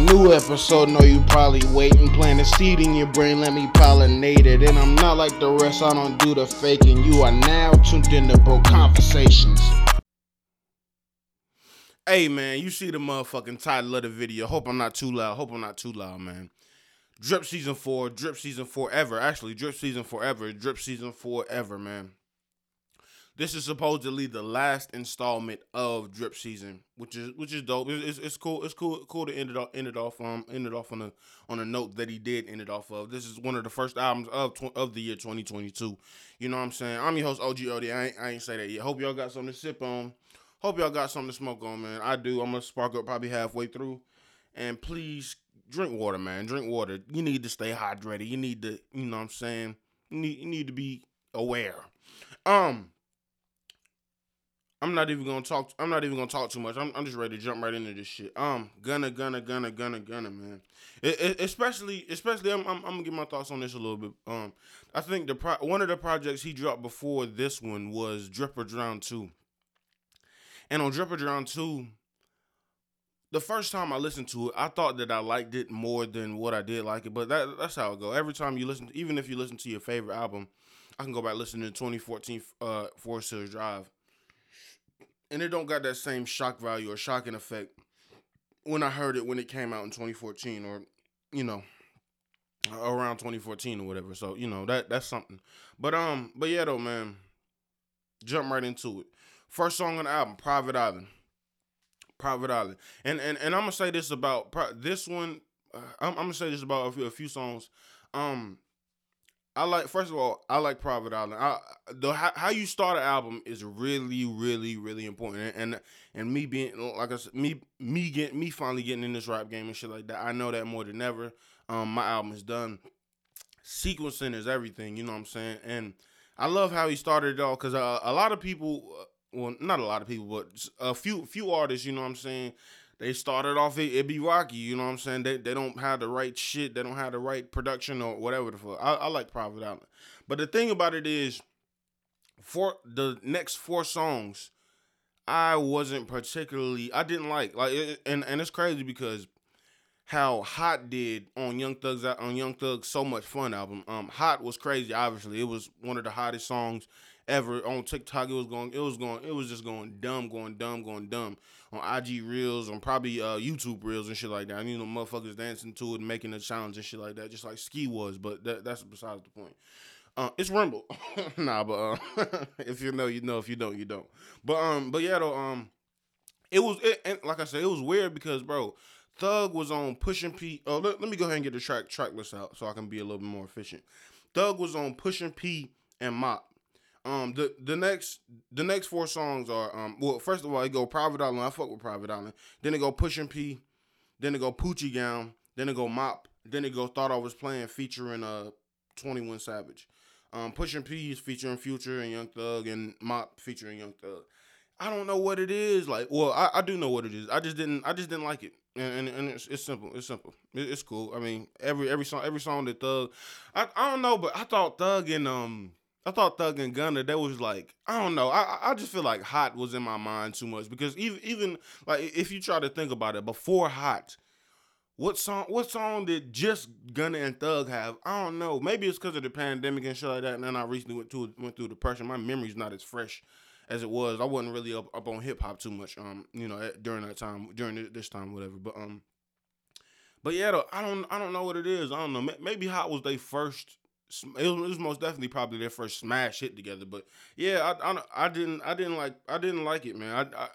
new episode. Know you probably waiting. Plant a seed in your brain, let me pollinate it. And I'm not like the rest, I don't do the faking. You are now tuned into Bro Conversations. Hey man, you see the motherfucking title of the video. Hope I'm not too loud. Hope I'm not too loud, man. Drip season four, drip season forever. Actually, drip season forever, drip season forever, man. This is supposedly the last installment of drip season, which is which is dope. It's, it's, cool. It's cool. Cool to end it off. End it off. Um, end it off on a on a note that he did end it off of. This is one of the first albums of of the year 2022. You know what I'm saying? I'm your host OG Odie. I ain't, I ain't say that yet. Hope y'all got something to sip on. Hope y'all got something to smoke on, man. I do. I'm gonna spark up probably halfway through. And please drink water, man. Drink water. You need to stay hydrated. You need to, you know what I'm saying? You need you need to be aware. Um I'm not even gonna talk. I'm not even gonna talk too much. I'm, I'm just ready to jump right into this shit. Um, gonna, gonna, gonna, gonna, gonna, man. It, it, especially, especially, I'm, I'm, I'm, gonna get my thoughts on this a little bit. Um, I think the pro- one of the projects he dropped before this one was Drip or Drown Two. And on Drip or Drown Two, the first time I listened to it, I thought that I liked it more than what I did like it. But that that's how it go. Every time you listen, even if you listen to your favorite album, I can go back listening to 2014 uh, Forest Hills Drive and it don't got that same shock value or shocking effect when I heard it when it came out in 2014 or you know around 2014 or whatever. So you know that that's something. But um, but yeah though, man, jump right into it. First song on the album, Private Island. Private Island, and and and I'm gonna say this about this one. Uh, I'm, I'm, gonna say this about a few, a few songs. Um, I like first of all, I like Private Island. I the how, how you start an album is really, really, really important. And and me being like I said, me me get me finally getting in this rap game and shit like that. I know that more than ever. Um, my album is done. Sequencing is everything. You know what I'm saying? And I love how he started it all because uh, a lot of people, uh, well, not a lot of people, but a few few artists. You know what I'm saying? They started off it, it be rocky, you know what I'm saying? They they don't have the right shit, they don't have the right production or whatever the fuck. I, I like Private Island. But the thing about it is for the next four songs, I wasn't particularly I didn't like. Like and and it's crazy because how Hot did on Young Thug's on Young Thug's So Much Fun album. Um Hot was crazy, obviously. It was one of the hottest songs ever on TikTok. It was going, it was going, it was just going dumb, going dumb, going dumb on IG reels, on probably uh, YouTube reels and shit like that. And, you know, motherfuckers dancing to it, and making a challenge and shit like that, just like Ski was. But that, that's besides the point. Uh, it's Rumble, nah, but uh, if you know, you know. If you don't, you don't. But um, but yeah, though, um, it was it, and like I said, it was weird because bro, Thug was on Pushing P. Oh, let, let me go ahead and get the track track list out so I can be a little bit more efficient. Thug was on Pushing P and Mop. Um, the the next the next four songs are um well first of all it go Private Island I fuck with Private Island then it go Pushing P, then it go Poochie Gown, then it go Mop, then it go Thought I Was Playing featuring uh Twenty One Savage, um Pushing P is featuring Future and Young Thug and Mop featuring Young Thug. I don't know what it is like. Well, I, I do know what it is. I just didn't I just didn't like it. And, and, and it's, it's simple. It's simple. It, it's cool. I mean, every every song every song that Thug, I, I don't know, but I thought Thug and um I thought Thug and Gunna that was like I don't know I I just feel like Hot was in my mind too much because even even like if you try to think about it before Hot, what song what song did just Gunna and Thug have? I don't know. Maybe it's because of the pandemic and shit like that. And then I recently went through went through depression. My memory's not as fresh as it was. I wasn't really up, up on hip hop too much. Um, you know, during that time during this time whatever. But um, but yeah, though, I don't I don't know what it is. I don't know. Maybe Hot was their first it was, most definitely probably their first smash hit together. But yeah, I, I, I didn't I didn't like I didn't like it, man. I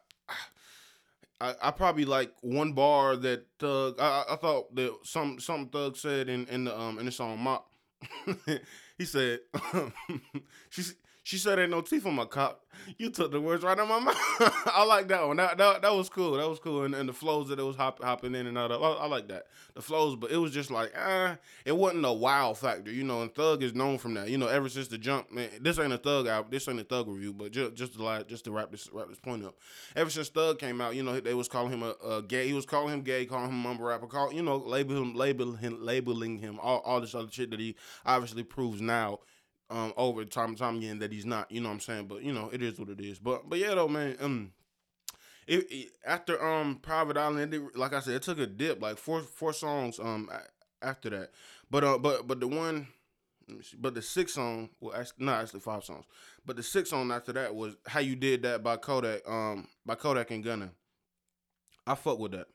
I, I, probably like one bar that Thug. I, I thought that some some Thug said in in the um in the song Mop. he said she she said ain't no teeth on my cop. You took the words right out of my mouth. I like that one. That, that, that was cool. That was cool. And, and the flows that it was hop, hopping in and out of. I, I, like that. The flows, but it was just like, ah, it wasn't a wow factor, you know. And Thug is known from that, you know. Ever since the jump, man. This ain't a Thug album. This ain't a Thug review, but just just to like, just to wrap this wrap this point up. Ever since Thug came out, you know, they was calling him a, a gay. He was calling him gay, calling him mumble rapper, call you know, labeling him, labeling him, labeling him, all all this other shit that he obviously proves now um over time time again that he's not. You know what I'm saying? But you know, it is what it is. But but yeah though, man. Um, it, it, after um Private Island, it, like I said, it took a dip, like four four songs um after that. But uh, but but the one, but the sixth song, well, actually, not actually five songs, but the sixth song after that was "How You Did That" by Kodak, um, by Kodak and Gunna. I fuck with that.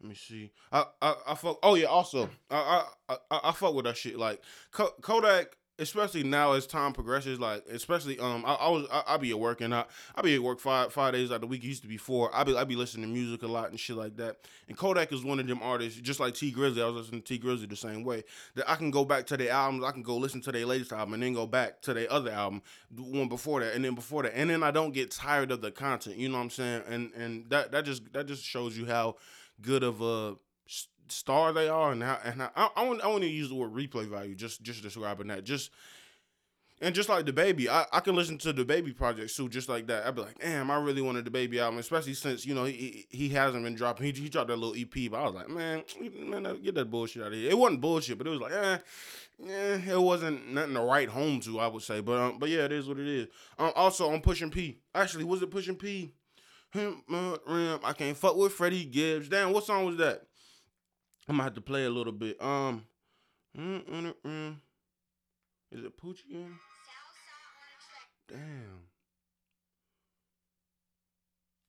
Let me see. I I, I fuck. Oh yeah. Also, I I I, I fuck with that shit. Like Kodak especially now as time progresses, like especially um, I, I was I, I be at work and I I be at work five five days out of the week. It used to be four. I be I be listening to music a lot and shit like that. And Kodak is one of them artists, just like Tee Grizzley. I was listening to Tee Grizzley the same way. That I can go back to their albums. I can go listen to their latest album and then go back to their other album, the one before that, and then before that, and then I don't get tired of the content. You know what I'm saying? And and that that just that just shows you how good of a star they are and how and I, I want I want to use the word replay value just just describing that just and just like DaBaby, I, I can listen to DaBaby project too, just like that. I'd be like, damn, I really wanted DaBaby album, especially since you know he he hasn't been dropping. He, he dropped that little EP, but I was like, man, man, get that bullshit out of here. It wasn't bullshit, but it was like, eh, yeah, it wasn't nothing to write home to, I would say. But um, but yeah, it is what it is. Um, also on Pushing P, actually, was it Pushing P? I can't fuck with Freddie Gibbs. Damn, what song was that? I'm gonna have to play a little bit. Um, mm, mm, mm. is it Poochie again? Damn.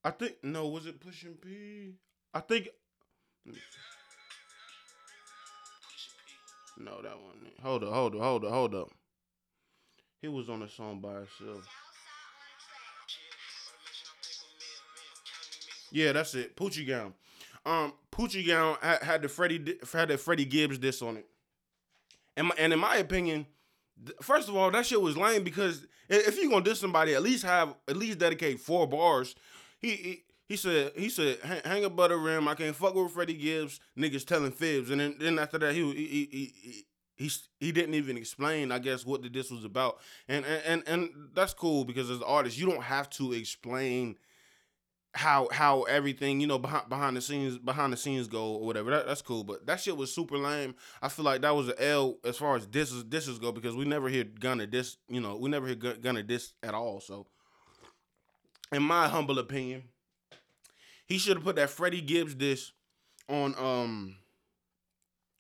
I think no, was it Pushing P? I think. No, that one. Hold up, hold up, hold up, hold up. He was on a song by himself. Yeah, that's it. Poochie Gown. Um, Poochie Gown had, had the Freddie had the Freddie Gibbs diss on it, and my, and in my opinion, first of all, that shit was lame because if you're gonna diss somebody, at least have at least dedicate four bars. He he, he said he said hang a butter rim. I can't fuck with Freddie Gibbs. Niggas telling fibs, and then, then after that he he he. he he, he didn't even explain, I guess, what the diss was about, and and and, and that's cool because as an artist, you don't have to explain how how everything you know behind behind the scenes behind the scenes go or whatever. That, that's cool, but that shit was super lame. I feel like that was an L as far as disses disses go because we never hear Gunna diss. You know, we never hear Gunna diss at all. So, in my humble opinion, he should have put that Freddie Gibbs diss on um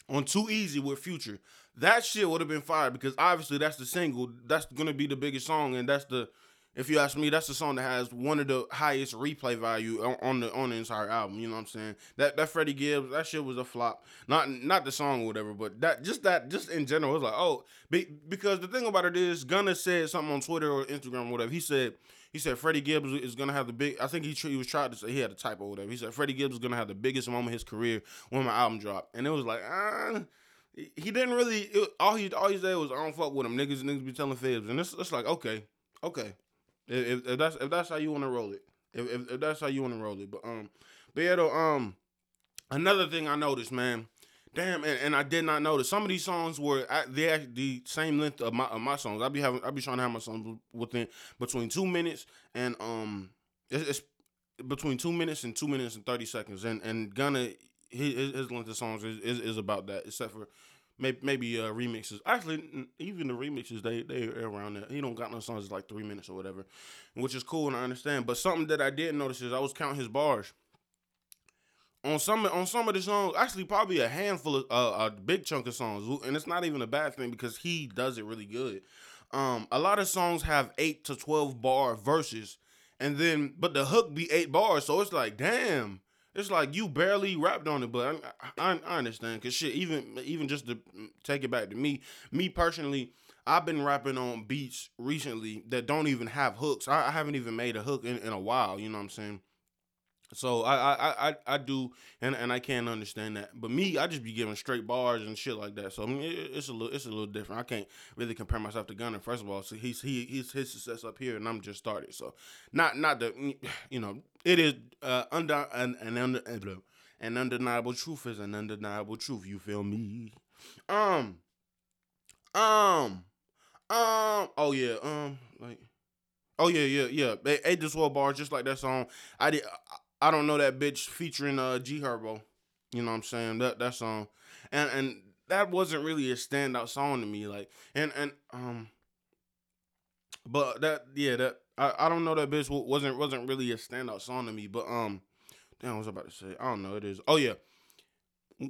on Too Easy with Future. That shit would have been fire because obviously that's the single. That's gonna be the biggest song, and that's the if you ask me, that's the song that has one of the highest replay value on, the on the entire album. You know what I'm saying? That that Freddie Gibbs, that shit was a flop. Not not the song or whatever, but that just that just in general, it was like, oh, be, because the thing about it is, Gunna said something on Twitter or Instagram or whatever. He said he said Freddie Gibbs is gonna have the big. I think he he was trying to say he had a typo or whatever. He said Freddie Gibbs is gonna have the biggest moment of his career when my album dropped, and it was like, ah. He didn't really. It, all he all he said was, "I don't fuck with him. Niggas niggas be telling fibs," and it's it's like, okay, okay, if, if that's if that's how you want to roll it, if, if, if that's how you want to roll it, but um, but yeah, though, um, another thing I noticed, man, damn, and, and I did not notice some of these songs were at the the same length of my of my songs. I be having I be trying to have my songs within between two minutes and um, it's, it's between two minutes and two minutes and thirty seconds, and and Gunna his, his length of songs is, is, is about that, except for maybe maybe uh, remixes. Actually, even the remixes they they around there. He don't got no songs like three minutes or whatever, which is cool and I understand. But something that I didn't notice is I was counting his bars. On some on some of the songs, actually probably a handful of uh, a big chunk of songs, and it's not even a bad thing because he does it really good. Um, a lot of songs have eight to twelve bar verses, and then but the hook be eight bars, so it's like damn it's like you barely rapped on it, but I, I, I understand because shit, even even just to take it back to me, me personally, I've been rapping on beats recently that don't even have hooks. I, I haven't even made a hook in, in a while. You know what I'm saying? So I I I, I do and, and I can't understand that. But me, I just be giving straight bars and shit like that. So I mean, it, it's a little it's a little different. I can't really compare myself to Gunna. First of all, so he's he he's his success up here, and I'm just started. So not not the you know it is uh, under an an under an undeniable truth is an undeniable truth. You feel me? Um um um oh yeah um like. Oh yeah, yeah, yeah. They ate this whole bar just like that song. I did. I don't know that bitch featuring uh G Herbo. You know what I'm saying? That that song. And and that wasn't really a standout song to me. Like and and um but that yeah, that I, I don't know that bitch wasn't wasn't really a standout song to me, but um, damn, I was about to say I don't know. It is. Oh yeah,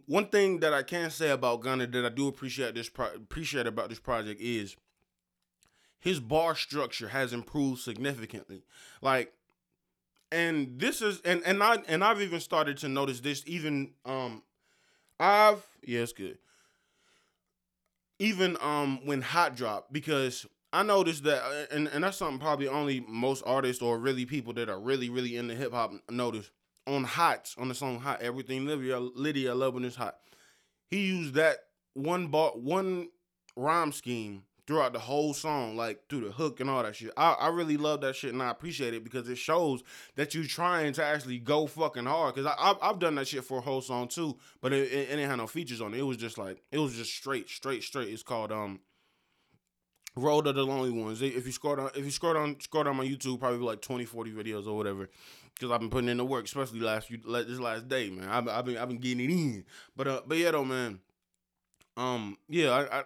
one thing that I can say about Gunna that I do appreciate this pro- appreciate about this project is his bar structure has improved significantly. Like, and this is and and I and I've even started to notice this. Even um, I've yeah, it's good. Even um when Hot drop because I noticed that, uh, and, and that's something probably only most artists or really people that are really, really into hip hop notice. On Hot, on the song Hot, Everything Lydia, Lydia Love When It's Hot, he used that one bar, one rhyme scheme throughout the whole song, like through the hook and all that shit. I, I really love that shit and I appreciate it because it shows that you're trying to actually go fucking hard. Cause I, I have done that shit for a whole song too, but it, it, it didn't have no features on it. It was just like it was just straight, straight, straight. It's called um Road of the Lonely Ones. If you scroll down, if you scroll down, scroll down my YouTube, probably like 20, 40 videos or whatever. Because I've been putting in the work, especially last few, this last day, man. I've, I've been, I've been getting it in. But, uh, but yeah, though, man. Um, yeah, I, I,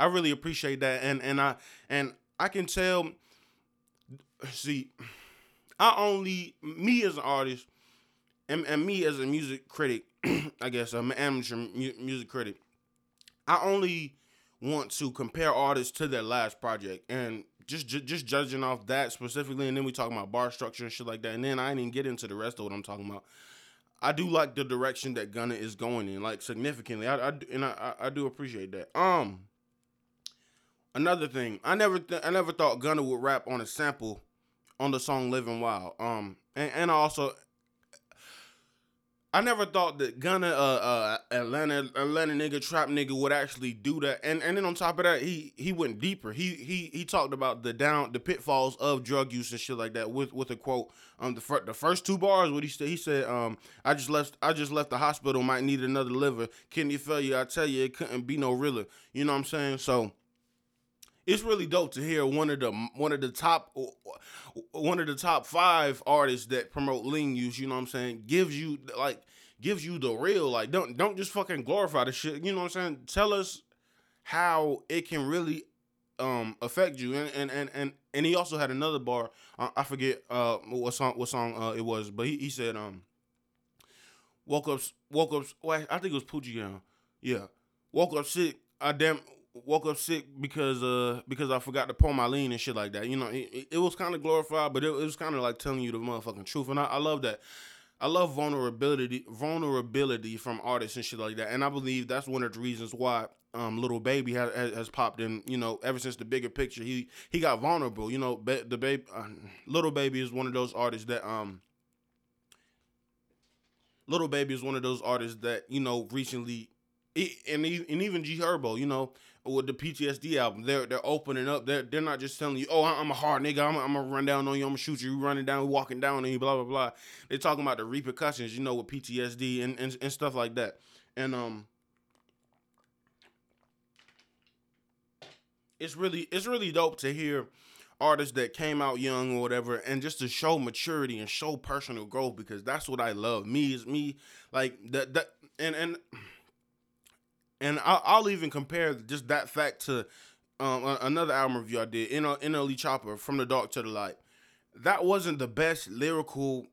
I really appreciate that, and and I and I can tell. See, I only me as an artist, and, and me as a music critic, I guess I'm an amateur mu- music critic. I only want to compare artists to their last project and just just, judging off that specifically and then we talking about bar structure and shit like that and then I didn't get into the rest of what I'm talking about. I do like the direction that Gunna is going in, like significantly. I, I and I, I do appreciate that. Um, another thing, I never th- I never thought Gunna would rap on a sample on the song "Living Wild." Um, and, and also I never thought that Gunna, uh, uh, Atlanta, Atlanta nigga, trap nigga would actually do that. And and then on top of that, he he went deeper. He he he talked about the down, the pitfalls of drug use and shit like that. With with a quote, um, the fir- the first two bars, what he said, he said, um, I just left, I just left the hospital, might need another liver, kidney failure. I tell you, it couldn't be no realer. You know what I'm saying? So it's really dope to hear one of the one of the top one of the top five artists that promote lean use. You know what I'm saying? Gives you like gives you the real. Like don't don't just fucking glorify the shit. You know what I'm saying? Tell us how it can really um affect you. And and and and, and he also had another bar. I forget uh what song what song uh, it was, but he, he said um woke up woke up. Well, I think it was Poochie Yeah, woke up sick. I damn woke up sick because uh because I forgot to pull my lean and shit like that. You know, it, it was kind of glorified, but it, it was kind of like telling you the motherfucking truth, and I, I love that. I love vulnerability vulnerability from artists and shit like that, and I believe that's one of the reasons why um, Lil Baby has, has popped in. You know, ever since the bigger picture, he he got vulnerable. You know, ba- the baby uh, Lil Baby is one of those artists that um. Little Baby is one of those artists that you know recently, and and even G Herbo, you know, with the PTSD album. They're they're opening up. They're they're not just telling you, oh, I'm a hard nigga. I'm, I'm gonna run down on you. I'm gonna shoot you. Running down, walking down on you. Blah blah blah. They're talking about the repercussions, you know, with PTSD and and, and stuff like that. And um, it's really it's really dope to hear artists that came out young or whatever and just to show maturity and show personal growth because that's what I love. Me is me like that that and and and I'll, I'll even compare just that fact to um, another album review I did, in NLE Choppa, From the Dark to the Light. That wasn't the best lyrical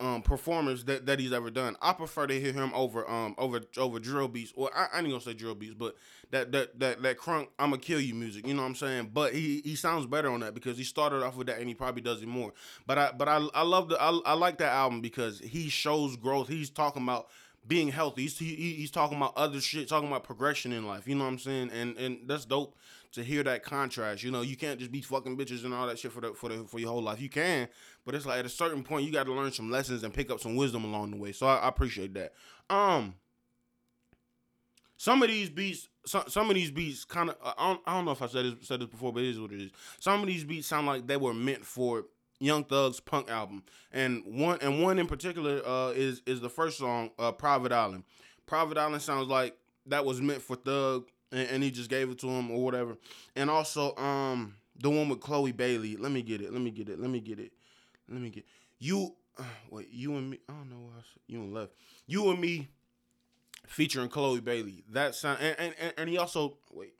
um, performance that, that he's ever done. I prefer to hear him over um over over drill beats. Well, I, I ain't gonna say drill beats, but that that that that crunk I'ma kill you music. You know what I'm saying? But he he sounds better on that because he started off with that and he probably does it more. But I but I I love the I, I like that album because he shows growth. He's talking about being healthy. He's he, he's talking about other shit, talking about progression in life. You know what I'm saying? And and that's dope to hear that contrast. You know, you can't just be fucking bitches and all that shit for the for the for your whole life. You can, but it's like at a certain point you got to learn some lessons and pick up some wisdom along the way. So I, I appreciate that. Um, some of these beats, some, some of these beats, kind of, I don't, I don't know if I said this said this before, but it is what it is. Some of these beats sound like they were meant for Young Thug's punk album, and one and one in particular uh, is is the first song, uh, Private Island. Private Island sounds like that was meant for Thug, and, and, he just gave it to him or whatever. And also, um, the one with Chloe Bailey. Let me get it. Let me get it. Let me get it. Let me get you. Uh, wait, you and me. I don't know I you and left. You and me, featuring Chloe Bailey. That sound and and, and he also wait.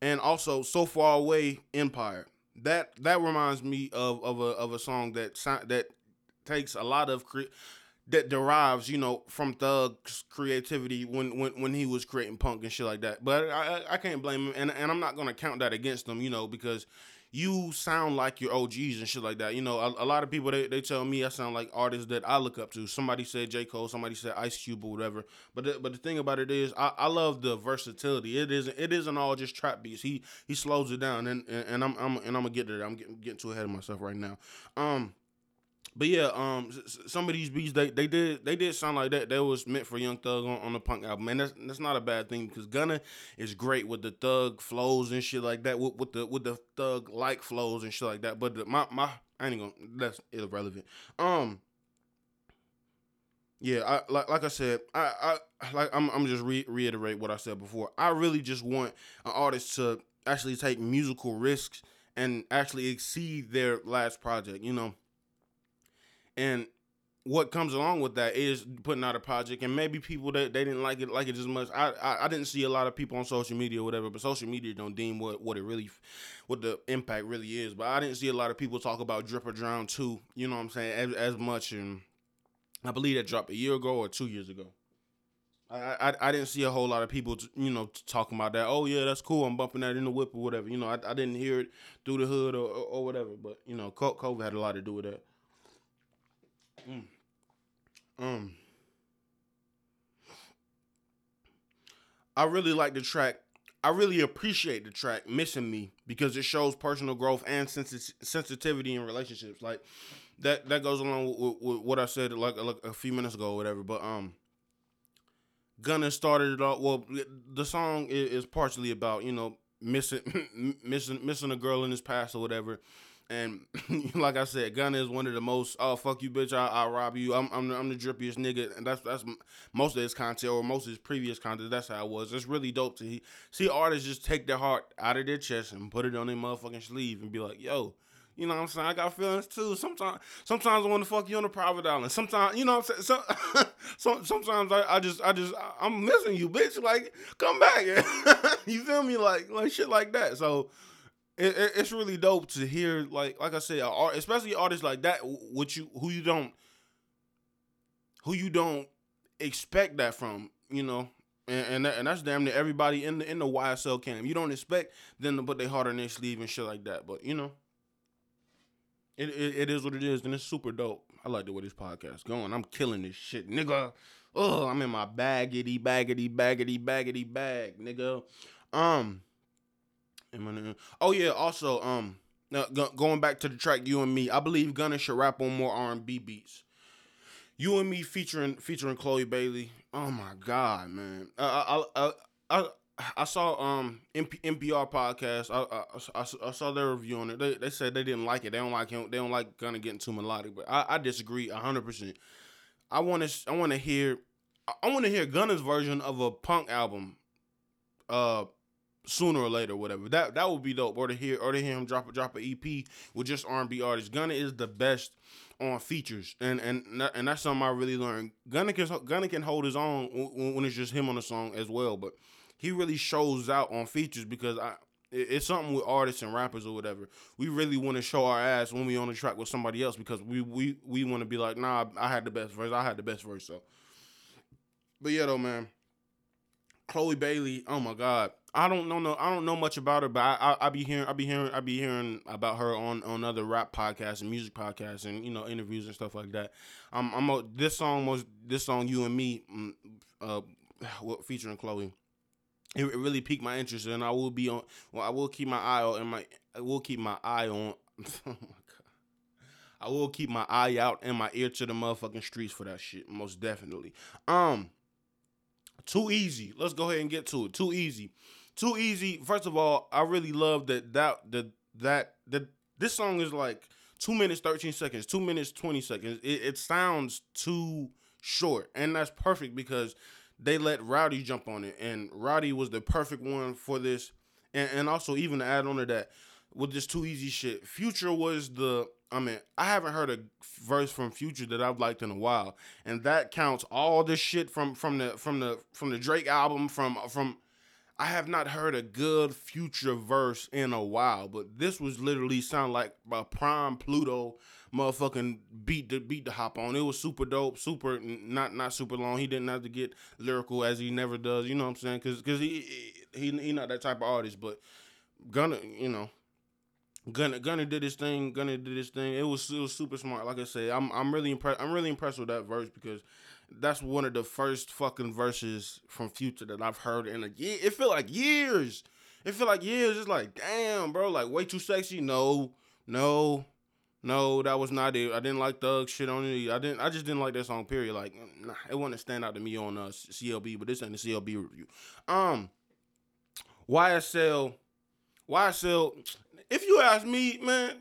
and also so far away Empire. That that reminds me of of a of a song that that takes a lot of cre- that derives, you know, from Thug's creativity when when when he was creating punk and shit like that. But I I can't blame him, and and I'm not gonna count that against him, you know, because you sound like your OGs and shit like that. You know, a, a, lot of people they, they tell me I sound like artists that I look up to. Somebody said J Cole, somebody said Ice Cube or whatever. But the, but the thing about it is, I, I love the versatility. It isn't it isn't all just trap beats. He he slows it down, and and, and I'm, I'm and I'm gonna get there. I'm getting, getting too ahead of myself right now. Um, but yeah, um, some of these beats they, they did they did sound like that. That was meant for Young Thug on, on the Punk album, and that's that's not a bad thing because Gunna is great with the Thug flows and shit like that, with, with the with the Thug like flows and shit like that. But the, my my I ain't gonna that's irrelevant. Um, yeah, I like like I said, I I like I'm I'm just re- reiterate what I said before. I really just want an artist to actually take musical risks and actually exceed their last project. You know and what comes along with that is putting out a project and maybe people that they didn't like it like it as much I, I, I didn't see a lot of people on social media or whatever but social media don't deem what what it really what the impact really is but i didn't see a lot of people talk about drip or drown too you know what i'm saying as, as much and i believe that dropped a year ago or two years ago I, I, I didn't see a whole lot of people, you know, talking about that. Oh yeah, that's cool. I'm bumping that in the whip or whatever. You know, I, I didn't hear it through the hood or, or, or whatever. But you know, COVID had a lot to do with that. Mm. Um, I really like the track. I really appreciate the track "Missing Me" because it shows personal growth and sens- sensitivity in relationships. Like that that goes along with, with, what I said like, like a few minutes ago or whatever. But um, Gunna started it off. Well, the song is, is partially about you know missing missing missing a girl in his past or whatever and like I said, Gunna is one of the most oh fuck you bitch I I rob you I'm I'm the, I'm the drippiest nigga and that's that's most of his content or most of his previous content that's how it was. It's really dope to see artists just take their heart out of their chest and put it on their motherfucking sleeve and be like, yo, you know what I'm saying? I got feelings too. Sometimes, sometimes I want to fuck you on a private island. Sometimes, you know what I'm saying? So, so sometimes I, I just, I just, I'm missing you, bitch. Like, come back. you feel me? Like, like shit like that. So, it, it, it's really dope to hear like like I said, art, especially artists like that, which you who you don't who you don't expect that from, you know. And and, that, and that's damn near everybody in the in the YSL camp. You don't expect them to put their heart on their sleeve and shit like that, but you know. It, it, it is what it is, and it's super dope. I like the way this podcast going. I'm killing this shit, nigga. Oh, I'm in my baggity, baggity, baggity, baggity bag, nigga. Um, Eminem. Oh yeah. Also, um, now, going back to the track "You and Me," I believe Gunna should rap on more R and B beats. "You and Me" featuring featuring Chloe Bailey. Oh my god, man! I I I, I, saw um MP, NPR podcast. I, I, I, I saw their review on it. They they said they didn't like it. They don't like him. They don't like Gunna getting too melodic. But I, I disagree hundred percent. I want to I want to hear I want to hear Gunna's version of a punk album. Uh, sooner or later, whatever. That that would be dope. Or to hear or to hear him drop a drop a EP with just R and B artists. Gunna is the best on features, and and and that's something I really learned. Gunna can Gunna can hold his own when it's just him on the song as well, but he really shows out on features because I. It's something with artists and rappers or whatever. We really want to show our ass when we on the track with somebody else because we we we want to be like, nah, I had the best verse. I had the best verse. So, but yeah, though, man. Chloe Bailey, oh my God, I don't know no I don't know much about her, but I, I I be hearing I be hearing I be hearing about her on on other rap podcasts and music podcasts and you know interviews and stuff like that. Um, I'm a, this song was this song you and me, mm, uh, featuring Chloe. It, it really piqued my interest, and I will be on. Well, I will keep my eye on, and my I will keep my eye on. oh my god, I will keep my eye out and my ear to the motherfucking streets for that shit, most definitely. Um, too easy. Let's go ahead and get to it. Too easy. Too easy. First of all, I really love that that that that that this song is like two minutes thirteen seconds, two minutes twenty seconds. It, it sounds too short, and that's perfect because they let Roddy jump on it, and Roddy was the perfect one for this. And and also even to add on to that, with this too easy shit, Future was the I mean, I haven't heard a verse from Future that I've liked in a while, and that counts all this shit from from the from the from the Drake album from from I have not heard a good future verse in a while, but this was literally sound like a prime Pluto motherfucking beat the beat the hop on. It was super dope, super not not super long. He didn't have to get lyrical as he never does. You know what I'm saying? Cause cause he he he not that type of artist, but Gunna, you know. Gunna Gunna did his thing. Gunna did his thing. It was it was super smart. Like I said, I'm I'm really impressed. I'm really impressed with that verse because that's one of the first fucking verses from Future that I've heard in a year. It feel like years. It feel like years. It's like, damn, bro, like way too sexy. No, no, no, that was not it. I didn't like Thug shit on it. I didn't. I just didn't like that song. Period. Like, nah, it wouldn't stand out to me on uh, CLB, but this ain't a CLB review. Um, YSL, YSL. If you ask me, man,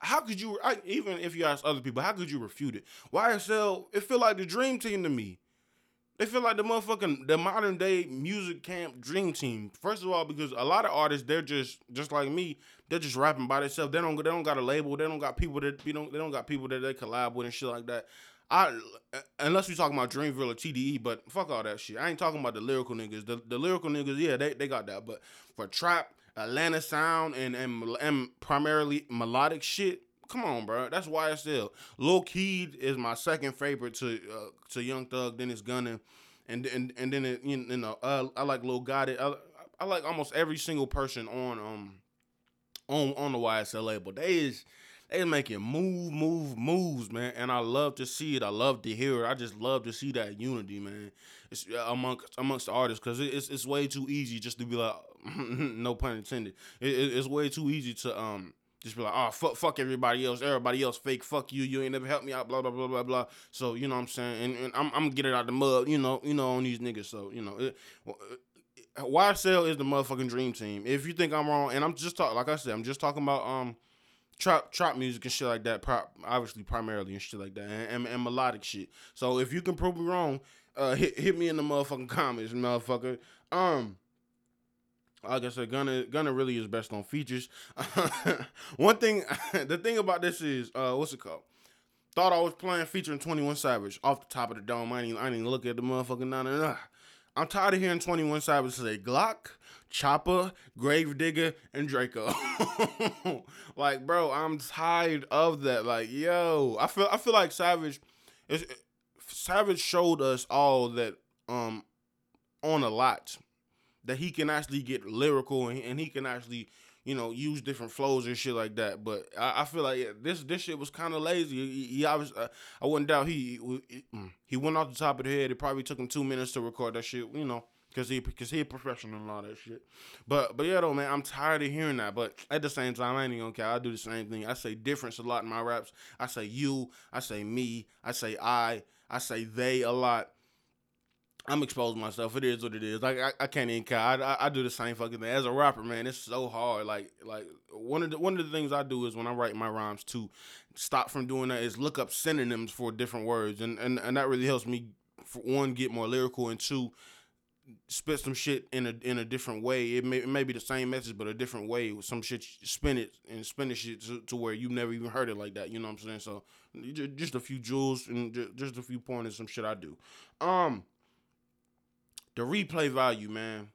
how could you I, even if you ask other people how could you refute it ysl it feel like the dream team to me they feel like the motherfucking the modern day music camp dream team first of all because a lot of artists they're just just like me they're just rapping by themselves they don't they don't got a label they don't got people that you know they don't got people that they collab with and shit like that I unless we talking about Dreamville or TDE, but fuck all that shit. I ain't talking about the lyrical niggas. The, the lyrical niggas, yeah, they, they got that. But for trap, Atlanta sound and, and and primarily melodic shit. Come on, bro. That's why YSL. Lil Keed is my second favorite to uh, to Young Thug. Then it's Gunna, and and and then it, you know uh, I like Lil Gotti. I, I like almost every single person on um on on the YSL label. They is they making move, move, moves, man. And I love to see it. I love to hear it. I just love to see that unity, man. It's uh, amongst amongst the artists because it's it's way too easy just to be like, no pun intended. It, it, it's way too easy to um just be like, oh fuck, fuck everybody else, everybody else fake, fuck you, you ain't never helped me out, blah blah blah blah blah. So you know what I'm saying, and, and I'm I'm getting out the mud, you know, you know on these niggas. So you know, it, YSL is the motherfucking dream team. If you think I'm wrong, and I'm just talking, like I said, I'm just talking about um trap trap music and shit like that. Prop, obviously primarily and shit like that, and, and, and melodic shit. So if you can prove me wrong, uh, hit hit me in the motherfucking comments, motherfucker. Um like I said, Gunna Gunna really is best on features. One thing, the thing about this is, uh, what's it called? Thought I was playing featuring Twenty One Savage off the top of the dome. I didn't, I didn't look at the motherfucking nine and I'm tired of hearing 21 Savage say Glock, Chopper, Gravedigger, and Draco. like, bro, I'm tired of that. Like, yo, I feel I feel like Savage, Savage showed us all that um on a lot that he can actually get lyrical and, and he can actually you know use different flows and shit like that. But I, I feel like this this shit was kind of lazy. He, he obviously uh, I wouldn't doubt he, he mm, he went off the top of the head. It probably took him two minutes to record that shit. You know. Cause he, cause he a professional and all that shit, but but yeah though man, I'm tired of hearing that. But at the same time, I ain't gonna care. I do the same thing. I say difference a lot in my raps. I say you, I say me, I say I, I say they a lot. I'm exposing myself. It is what it is. Like I, I can't even care. I, I, I, do the same fucking thing as a rapper, man. It's so hard. Like like one of the one of the things I do is when I write my rhymes to stop from doing that is look up synonyms for different words, and and, and that really helps me for one get more lyrical and two spit some shit in a in a different way. It may, it may be the same message, but a different way. Some shit spin it and spin it shit to, to where you've never even heard it like that. You know what I'm saying? So just a few jewels and just a few pointers, some shit I do. Um the replay value, man.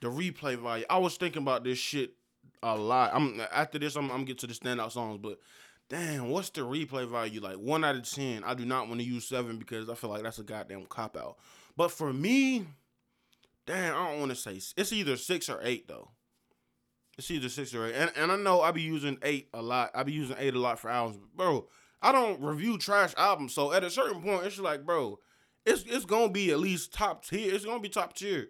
The replay value. I was thinking about this shit a lot. I'm after this. I'm, I'm get to the standout songs, but damn, what's the replay value? Like one out of ten. I do not want to use seven because I feel like that's a goddamn cop out. But for me, damn, I don't want to say it's either six or eight though. It's either six or eight, and and I know I be using eight a lot. I be using eight a lot for albums, bro. I don't review trash albums, so at a certain point, it's like, bro, it's it's gonna be at least top tier. It's gonna be top tier.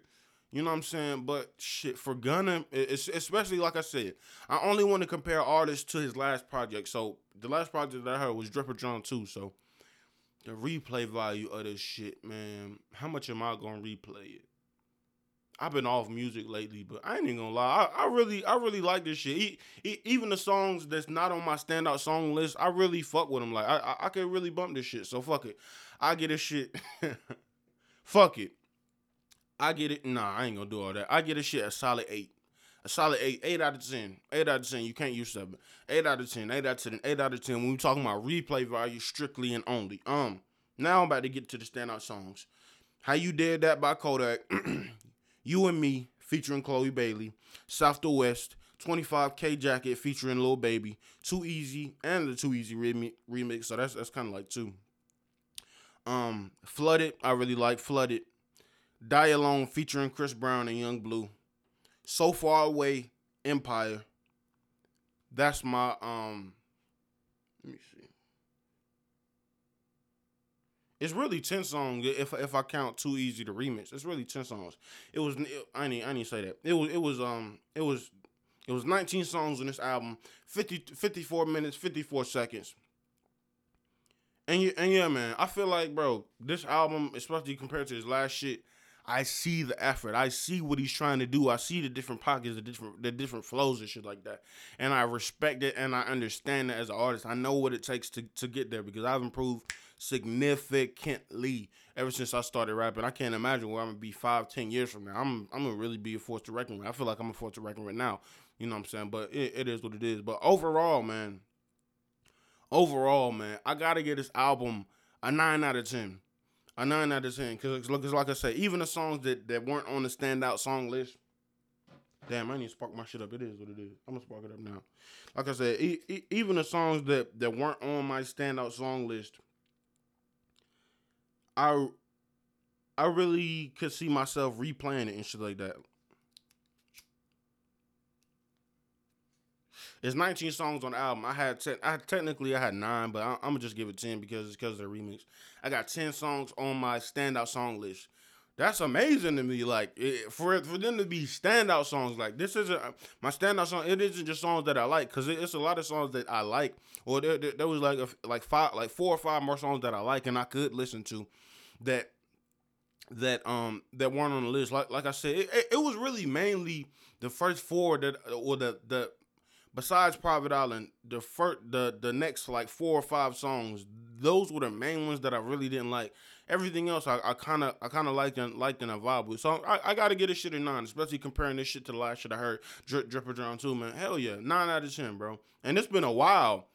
You know what I'm saying? But shit, for Gunna, especially like I said, I only want to compare artists to his last project. So the last project that I heard was Drip or Drown 2. So the replay value of this shit, man. How much am I gonna replay it? I've been off music lately, but I ain't even gonna lie. I, I really, I really like this shit. He, he, even the songs that's not on my standout song list, I really fuck with them. Like I, I, I can really bump this shit. So fuck it. I get a shit. fuck it. I get it. Nah, I ain't gonna do all that. I get a shit a solid eight. A solid eight, eight out of ten. Eight out of ten. You can't use seven. Eight out of ten. Eight out of ten. Eight out of ten. When we talking about replay value strictly and only. Um. Now I'm about to get to the standout songs. How you did that by Kodak. You and Me featuring Chloe Bailey. South to West, 25K Jacket featuring Lil Baby. Too Easy and the Too Easy remix. So that's that's kind of like two. Um, Flooded, I really like Flooded. Die Alone featuring Chris Brown and Young Blue. So Far Away, Empire. That's my um let me see. It's really ten songs if if I count Too Easy to remix. It's really ten songs. It was it, I need I to say that. It was it was um it was it was 19 songs on this album, 50 54 minutes, 54 seconds. And yeah, and yeah, man, I feel like, bro, this album, especially compared to his last shit, I see the effort. I see what he's trying to do. I see the different pockets, the different the different flows and shit like that. And I respect it and I understand it as an artist. I know what it takes to, to get there because I've improved significantly ever since I started rapping. I can't imagine where I'm gonna be five, ten years from now. I'm I'm gonna really be a force to reckon with. I feel like I'm a force to reckon with now. You know what I'm saying? But it, it is what it is. But overall, man, overall, man, I gotta get this album a nine out of ten a nine out of ten. Cause, cause like I said, even the songs that, that weren't on the standout song list. Damn, I need to spark my shit up. It is what it is. I'm gonna spark it up now. Like I said, e- e- even the songs that that weren't on my standout song list, I I really could see myself replaying it and shit like that. It's 19 songs on the album. I had ten, I technically I had nine, but I, am gonna just give it 10 because it's because of the remix. I got 10 songs on my standout song list. That's amazing to me. Like it, for for them to be standout songs, like this isn't my standout song. It isn't just songs that I like because it, it's a lot of songs that I like. Or there, there, there was like a, like five, like four or five more songs that I like and I could listen to that that um that weren't on the list. Like like I said, it, it, it was really mainly the first four that or the the besides Private Island, the first, the the next like four or five songs, those were the main ones that I really didn't like. Everything else, I kind of I kind of liked and liked and I vibe with. So I, I got to get a shit a nine, especially comparing this shit to the last shit I heard. Drip Dripper John too, man. Hell yeah, nine out of ten, bro. And it's been a while.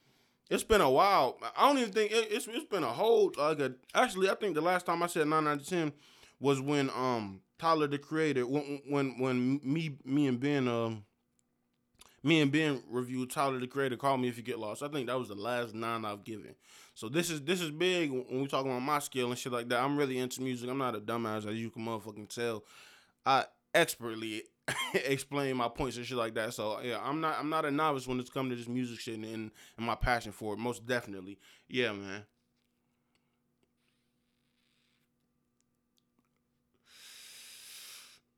It's been a while. I don't even think it, it's it's been a whole like a. Actually, I think the last time I said nine out of ten was when um Tyler the Creator when when when me me and Ben um me and Ben reviewed Tyler the Creator. Call me if you get lost. I think that was the last nine I've given. So this is this is big when we talk about my skill and shit like that. I'm really into music. I'm not a dumbass as you can motherfucking tell. I expertly explain my points and shit like that. So yeah, I'm not I'm not a novice when it's come to this music shit and, and my passion for it. Most definitely. Yeah, man.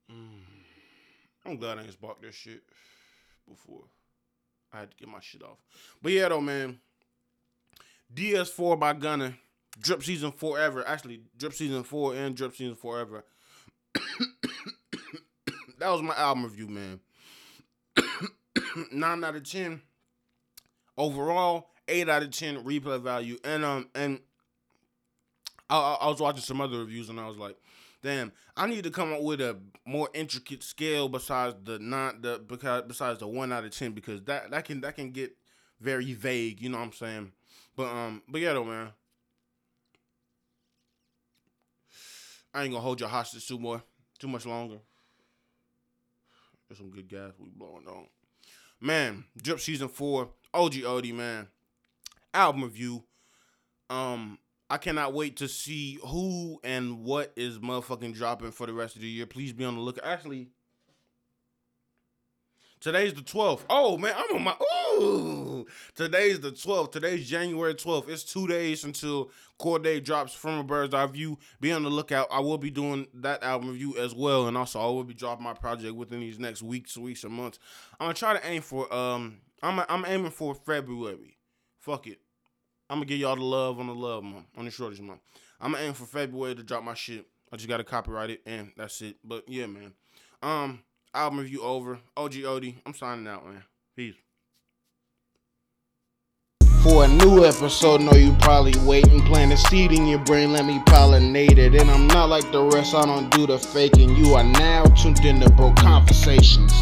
Mm. I'm glad I ain't sparked this shit before. I had to get my shit off. But yeah, though, man. DS4 by Gunna. Drip Season Forever. Actually, Drip Season 4 and Drip Season Forever. that was my album review, man. 9 out of 10. Overall, 8 out of 10 replay value. And um and I, I was watching some other reviews and I was like, damn, I need to come up with a more intricate scale besides the not the because besides the one out of ten because that that can that can get very vague. You know what I'm saying? But um, but yeah though, man. I ain't gonna hold your hostage too more, too much longer. There's some good gas we blowing on. Man, Drip season four, OG Odie, man. Album review. Um, I cannot wait to see who and what is motherfucking dropping for the rest of the year. Please be on the lookout. Actually, today's the 12th. Oh man, I'm on my ooh. Today's the 12th. Today's January 12th. It's two days until Cordae drops from a bird's eye view. Be on the lookout. I will be doing that album review as well, and also I will be dropping my project within these next weeks, weeks, or months. I'm gonna try to aim for um. I'm I'm aiming for February. Fuck it. I'm gonna give y'all the love on the love month, on the shortest month. I'm gonna aim for February to drop my shit. I just gotta copyright it and that's it. But yeah, man. Um, album review over. OG Odie, I'm signing out, man. Peace. For a new episode, know you probably waiting. Plant a seed in your brain, let me pollinate it. And I'm not like the rest, I don't do the faking. You are now tuned into Bro Conversations.